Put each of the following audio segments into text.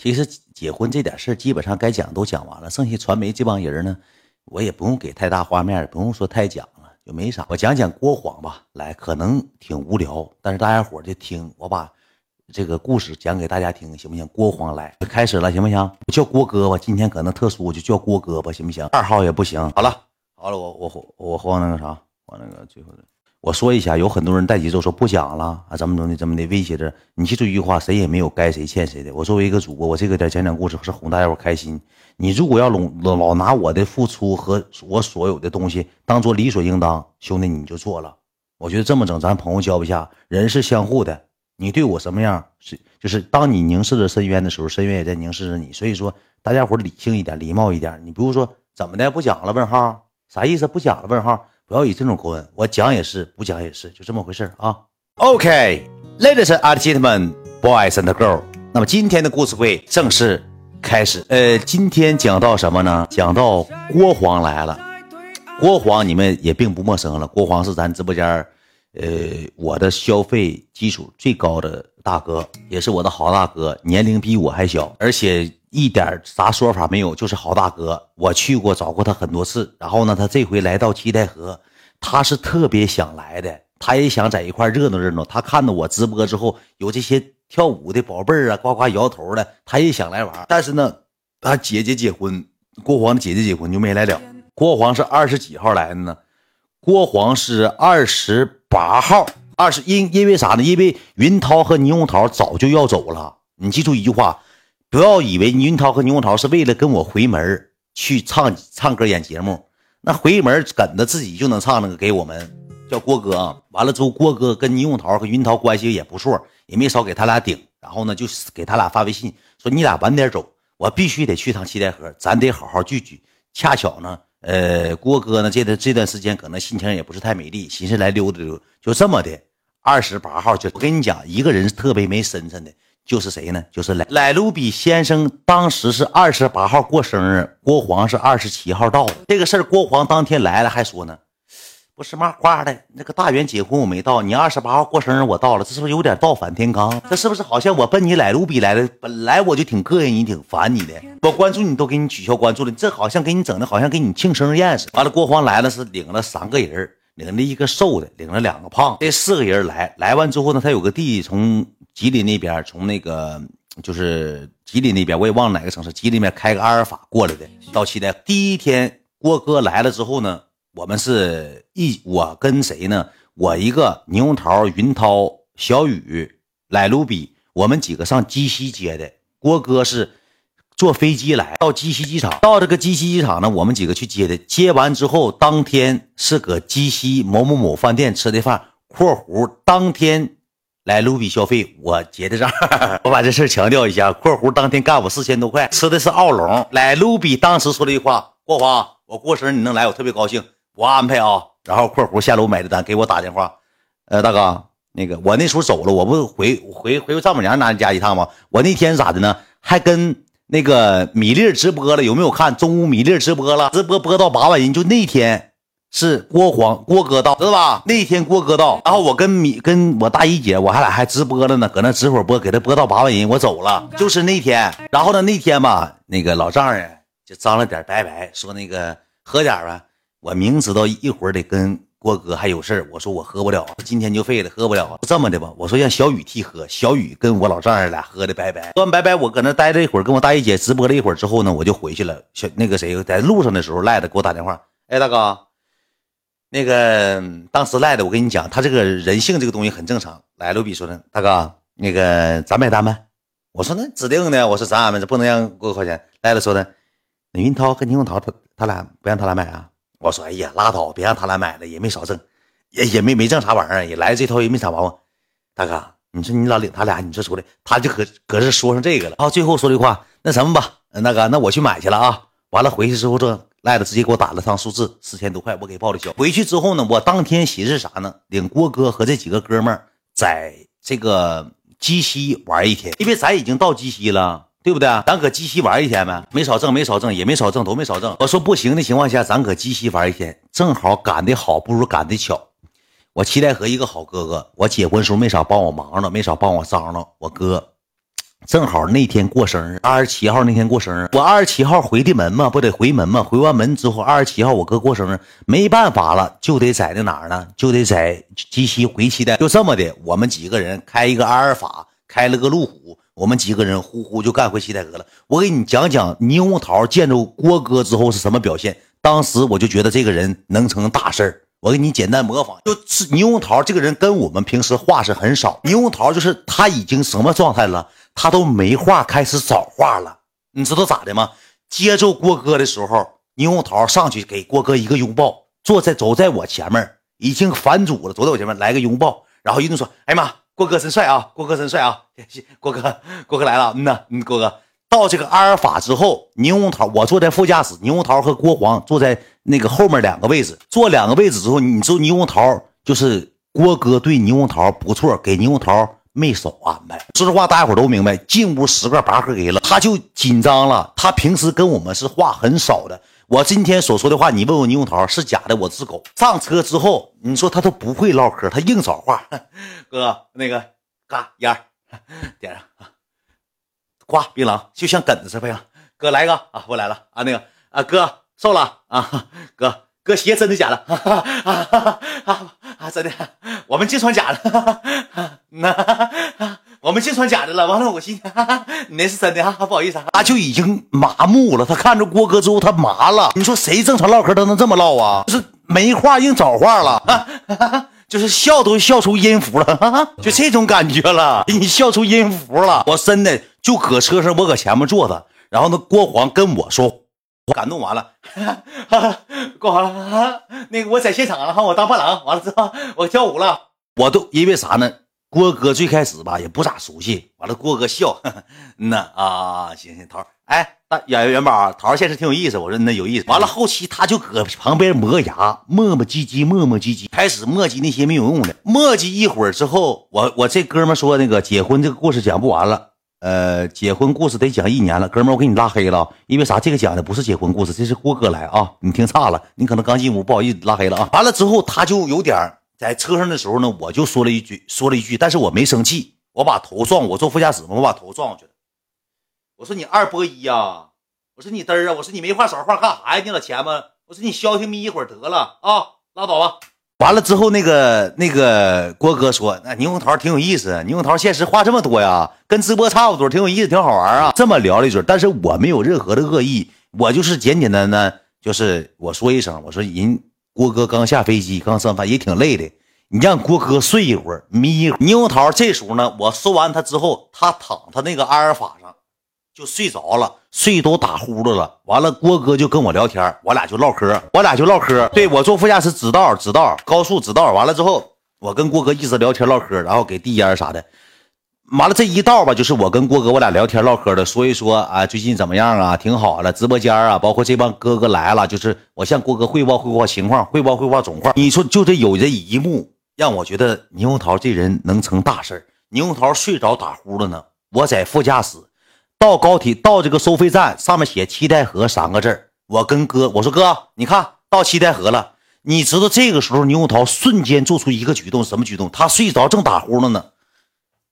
其实结婚这点事，基本上该讲都讲完了，剩下传媒这帮人呢，我也不用给太大画面，不用说太讲了，就没啥。我讲讲郭黄吧，来，可能挺无聊，但是大家伙就听，我把这个故事讲给大家听，行不行？郭黄来，开始了，行不行？我叫郭哥吧，今天可能特殊，我就叫郭哥吧，行不行？二号也不行。好了，好了，我我我换那个啥，换那个最后的。我说一下，有很多人带节奏说不讲了啊，怎么怎么的，怎么的，威胁着你。记住一句话，谁也没有该谁欠谁的。我作为一个主播，我这个点讲讲故事是哄大家伙开心。你如果要老老拿我的付出和我所有的东西当做理所应当，兄弟你就错了。我觉得这么整，咱朋友交不下。人是相互的，你对我什么样是就是当你凝视着深渊的时候，深渊也在凝视着你。所以说，大家伙理性一点，礼貌一点。你比如说怎么的不讲了？问号啥意思？不讲了？问号。不要以这种口吻，我讲也是，不讲也是，就这么回事啊。OK，ladies and gentlemen, boys and girls，那么今天的故事会正式开始。呃，今天讲到什么呢？讲到郭黄来了。郭黄你们也并不陌生了，郭黄是咱直播间呃，我的消费基础最高的大哥，也是我的好大哥，年龄比我还小，而且。一点啥说法没有，就是好大哥。我去过找过他很多次，然后呢，他这回来到七台河，他是特别想来的，他也想在一块热闹热闹。他看到我直播之后，有这些跳舞的宝贝儿啊，呱呱摇头的，他也想来玩。但是呢，他姐姐结婚，郭黄的姐姐结婚就没来了。郭黄是二十几号来的呢？郭黄是二十八号，二十因因为啥呢？因为云涛和倪虹桃早就要走了。你记住一句话。不要以为云涛和牛桃是为了跟我回门去唱唱歌演节目，那回门梗的自己就能唱那个给我们叫郭哥啊。完了之后，郭哥跟牛桃和云涛关系也不错，也没少给他俩顶。然后呢，就是给他俩发微信说：“你俩晚点走，我必须得去趟七台河，咱得好好聚聚。”恰巧呢，呃，郭哥呢这段这段时间可能心情也不是太美丽，寻思来溜达溜。就这么的，二十八号就我跟你讲，一个人是特别没身份的。就是谁呢？就是莱莱卢比先生，当时是二十八号过生日，郭煌是二十七号到的。这个事儿，郭煌当天来了，还说呢，不是嘛话的。那个大元结婚我没到，你二十八号过生日我到了，这是不是有点倒反天罡？这是不是好像我奔你莱卢比来的？本来我就挺膈应你，挺烦你的，我关注你都给你取消关注了，这好像给你整的好像给你庆生日宴似的。完了，郭煌来了是领了三个人，领了一个瘦的，领了两个胖，这四个人来来完之后呢，他有个弟弟从。吉林那边从那个就是吉林那边，我也忘了哪个城市。吉林那边开个阿尔法过来的，到期待第一天，郭哥来了之后呢，我们是一我跟谁呢？我一个牛桃、云涛、小雨、莱卢比，我们几个上鸡西接的。郭哥是坐飞机来到鸡西机场，到这个鸡西机场呢，我们几个去接的。接完之后，当天是搁鸡西某某某饭店吃的饭（括弧当天）。来卢比消费，我结的账，我把这事强调一下。括弧当天干我四千多块，吃的是奥龙。来卢比当时说了一句话：过黄，我过生日你能来，我特别高兴，我安排啊。然后括弧下楼买的单，给我打电话，呃，大哥，那个我那时候走了，我不回回回丈母娘那家一趟吗？我那天咋的呢？还跟那个米粒直播了，有没有看？中午米粒直播了，直播播到八万人，就那天。是郭黄郭哥到，知道吧？那天郭哥到，然后我跟米跟我大姨姐，我还俩还直播了呢，搁那直会儿播，给他播到八万人，我走了。就是那天，然后呢，那天吧，那个老丈人就张了点白白，说那个喝点吧。我明知道一会儿得跟郭哥还有事我说我喝不了，今天就废了，喝不了。这么的吧，我说让小雨替喝，小雨跟我老丈人俩喝的拜拜。喝完拜拜，我搁那待了一会儿，跟我大姨姐直播了一会儿之后呢，我就回去了。小那个谁在路上的时候赖的给我打电话，哎，大哥。那个当时赖的，我跟你讲，他这个人性这个东西很正常。来，卢比说的，大哥，那个咱买单呗。我说那指定的，我说咱们这不能让郭哥花钱。赖的说的，那云涛跟宁永涛他他俩不让他俩买啊。我说哎呀，拉倒，别让他俩买了，也没少挣，也也没没挣啥玩意儿，也来这套也没啥毛病。大哥，你说你老领他俩，你说出来，他就搁搁这说上这个了。啊最后说的话，那什么吧，那个那我去买去了啊。完了回去之后这。赖子直接给我打了趟数字，四千多块，我给报了销。回去之后呢，我当天寻思啥呢？领郭哥和这几个哥们儿在这个鸡西玩一天，因为咱已经到鸡西了，对不对？咱搁鸡西玩一天呗，没少挣，没少挣，也没少挣，都没少挣。我说不行的情况下，咱搁鸡西玩一天，正好赶的好，不如赶的巧。我七代河一个好哥哥，我结婚时候没少帮我忙了，没少帮我张罗。我哥正好那天过生日，二十七号那天过生日，我二十七号回的门嘛，不得回门嘛？回完门之后，二十七号我哥过生日，没办法了，就得在那哪儿呢？就得在鸡西回七代。就这么的，我们几个人开一个阿尔法，开了个路虎，我们几个人呼呼就干回西太河了。我给你讲讲猕猴桃见着郭哥之后是什么表现。当时我就觉得这个人能成大事儿。我给你简单模仿，就是猕猴桃这个人跟我们平时话是很少。猕猴桃就是他已经什么状态了？他都没话，开始找话了。你知道咋的吗？接受郭哥的时候，猕猴桃上去给郭哥一个拥抱，坐在走在我前面，已经反主了，走在我前面来个拥抱，然后一顿说：“哎妈，郭哥真帅啊，郭哥真帅啊，郭哥，郭哥来了，嗯呐，嗯，郭哥。”到这个阿尔法之后，猕猴桃我坐在副驾驶，猕猴桃和郭黄坐在那个后面两个位置，坐两个位置之后，你知道猕猴桃就是郭哥对猕猴桃不错，给猕猴桃没少安排。说实话，大家伙都明白，进屋十个八个给了，他就紧张了。他平时跟我们是话很少的。我今天所说的话，你问问猕猴桃是假的，我是狗。上车之后，你说他都不会唠嗑，他硬找话。哥，那个，嘎烟点上。刮槟榔就像梗子似的，哥来一个啊！我来了啊！那个啊，哥瘦了啊！哥哥鞋真的假的？啊啊啊！真的，我们净穿假的。那我们净穿假的了。完了，我心想你那是真的啊！不好意思啊。他就已经麻木了，他看着郭哥之后他麻了。你说谁正常唠嗑都能这么唠啊？就是没话硬找话了，啊、哈哈就是笑都笑出音符了哈哈，就这种感觉了，给你笑出音符了。我真的。就搁车上，我搁前面坐着，然后那郭黄跟我说，我感动完了，郭黄，那个我在现场了哈，我当伴郎，完了之后我跳舞了，我都因为啥呢？郭哥最开始吧也不咋熟悉，完了郭哥笑，嗯呐啊，行行桃，哎大演员元宝，桃现实挺有意思，我说那有意思，完了后期他就搁旁边磨牙，磨磨唧唧，磨磨唧唧，开始磨叽那些没有用的，磨叽一会儿之后，我我这哥们说那个结婚这个故事讲不完了。呃，结婚故事得讲一年了，哥们，我给你拉黑了，因为啥？这个讲的不是结婚故事，这是郭哥来啊，你听差了，你可能刚进屋，不好意思，拉黑了啊。完了之后，他就有点在车上的时候呢，我就说了一句，说了一句，但是我没生气，我把头撞，我坐副驾驶嘛，我把头撞过去了。我说你二波一呀，我说你嘚儿啊，我说你没话少话干啥呀？你老钱吗？我说你消停眯一会儿得了啊，拉倒吧。完了之后，那个那个郭哥说：“那猕猴桃挺有意思，猕猴桃现实话这么多呀，跟直播差不多，挺有意思，挺好玩啊。”这么聊了一嘴，但是我没有任何的恶意，我就是简简单单，就是我说一声，我说人郭哥刚下飞机，刚吃完饭也挺累的，你让郭哥睡一会儿，眯。猕猴桃这时候呢，我说完他之后，他躺他那个阿尔法上。就睡着了，睡都打呼噜了。完了，郭哥就跟我聊天，我俩就唠嗑，我俩就唠嗑。对我坐副驾驶指道，指道高速指道。完了之后，我跟郭哥一直聊天唠嗑，然后给递烟啥的。完了这一道吧，就是我跟郭哥我俩聊天唠嗑的，说一说啊，最近怎么样啊？挺好了，直播间啊，包括这帮哥哥来了，就是我向郭哥汇报汇报情况，汇报汇报总况。你说就这有这一幕，让我觉得猕猴桃这人能成大事猕猴桃睡着打呼噜呢，我在副驾驶。到高铁到这个收费站，上面写七台河三个字我跟哥我说哥，你看到七台河了。你知道这个时候猕猴桃瞬间做出一个举动，什么举动？他睡着正打呼噜呢，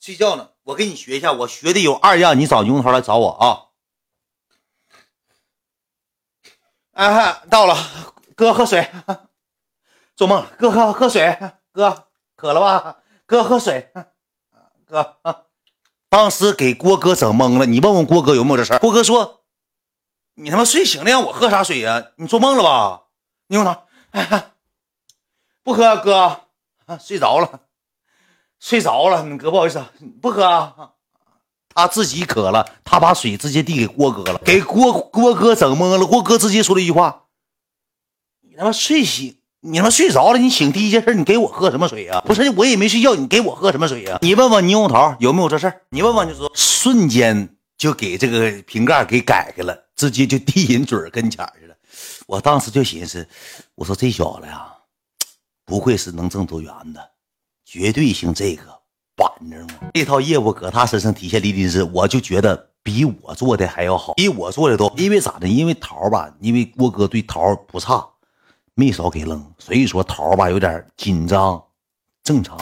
睡觉呢。我给你学一下，我学的有二样，你找牛头来找我啊。哎嗨，到了，哥喝水。做梦了，哥喝喝水，哥渴了吧？哥喝水，哥。当时给郭哥整懵了，你问问郭哥有没有这事儿？郭哥说：“你他妈睡醒了，让我喝啥水呀？你做梦了吧？”猕猴桃，不喝，哥，睡着了，睡着了。你哥，不好意思，不喝啊。他自己渴了，他把水直接递给郭哥了，给郭郭哥整懵了。郭哥直接说了一句话：“你他妈睡醒。”你他妈睡着了，你醒第一件事，你给我喝什么水呀？不是，我也没睡觉，你给我喝什么水呀？你问问猕猴桃有没有这事儿？你问问就说，瞬间就给这个瓶盖给改开了，直接就递人嘴跟前去了。我当时就寻思，我说这小子呀，不愧是能挣多元的，绝对性这个板正啊！这套业务搁他身上体现淋漓尽致，我就觉得比我做的还要好，比我做的都因为咋的？因为桃吧，因为郭哥对桃不差。没少给扔，所以说桃吧有点紧张，正常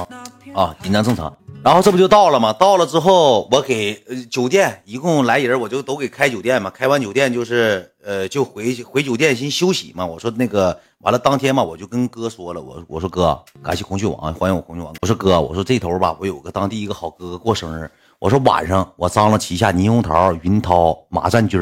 啊，紧张正常。然后这不就到了吗？到了之后，我给酒店一共来人，我就都给开酒店嘛。开完酒店就是呃，就回回酒店先休息嘛。我说那个完了当天嘛，我就跟哥说了，我我说哥，感谢孔雀王欢迎我孔雀王。我说哥，我说这头吧，我有个当地一个好哥哥过生日。我说晚上我张罗旗下霓虹桃、云涛、马占军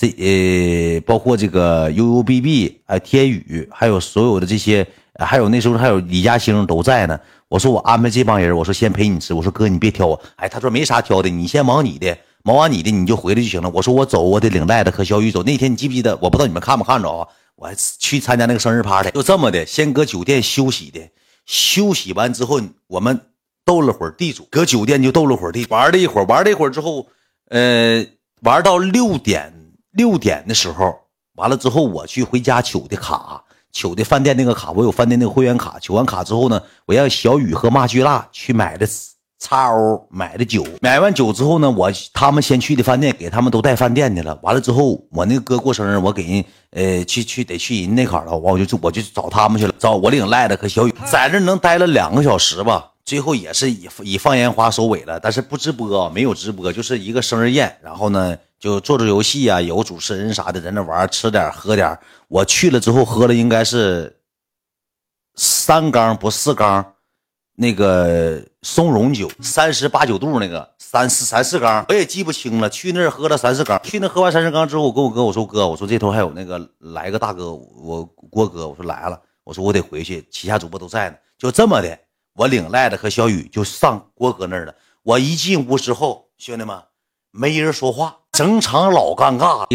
这呃，包括这个悠悠 BB 哎天宇，还有所有的这些，还有那时候还有李嘉兴都在呢。我说我安排这帮人，我说先陪你吃。我说哥你别挑啊，哎他说没啥挑的，你先忙你的，忙完你的你就回来就行了。我说我走，我得领赖子和小雨走。那天你记不记得？我不知道你们看没看着啊？我还去参加那个生日 party，就这么的，先搁酒店休息的。休息完之后，我们斗了会儿地主，搁酒店就斗了会儿地，玩了一会儿，玩了一会儿之后，呃，玩到六点六点的时候，完了之后我去回家取的卡。取的饭店那个卡，我有饭店那个会员卡。取完卡之后呢，我让小雨和马巨辣去买的叉 O 买的酒。买完酒之后呢，我他们先去的饭店，给他们都带饭店去了。完了之后，我那个哥过生日，我给人呃去去得去人那块了。完我就我就找他们去了，找我领赖子和小雨在这能待了两个小时吧。最后也是以以放烟花收尾了，但是不直播，没有直播，就是一个生日宴。然后呢。就做做游戏啊，有主持人啥的在那玩，吃点喝点。我去了之后喝了应该是三缸不四缸，那个松茸酒，三十八九度那个三四三四缸，我也记不清了。去那儿喝了三四缸，去那喝完三四缸之后，我跟我哥我说哥，我说这头还有那个来个大哥，我郭哥，我说来了，我说我得回去，旗下主播都在呢。就这么的，我领赖子和小雨就上郭哥那儿了。我一进屋之后，兄弟们没人说话。整场老尴尬了，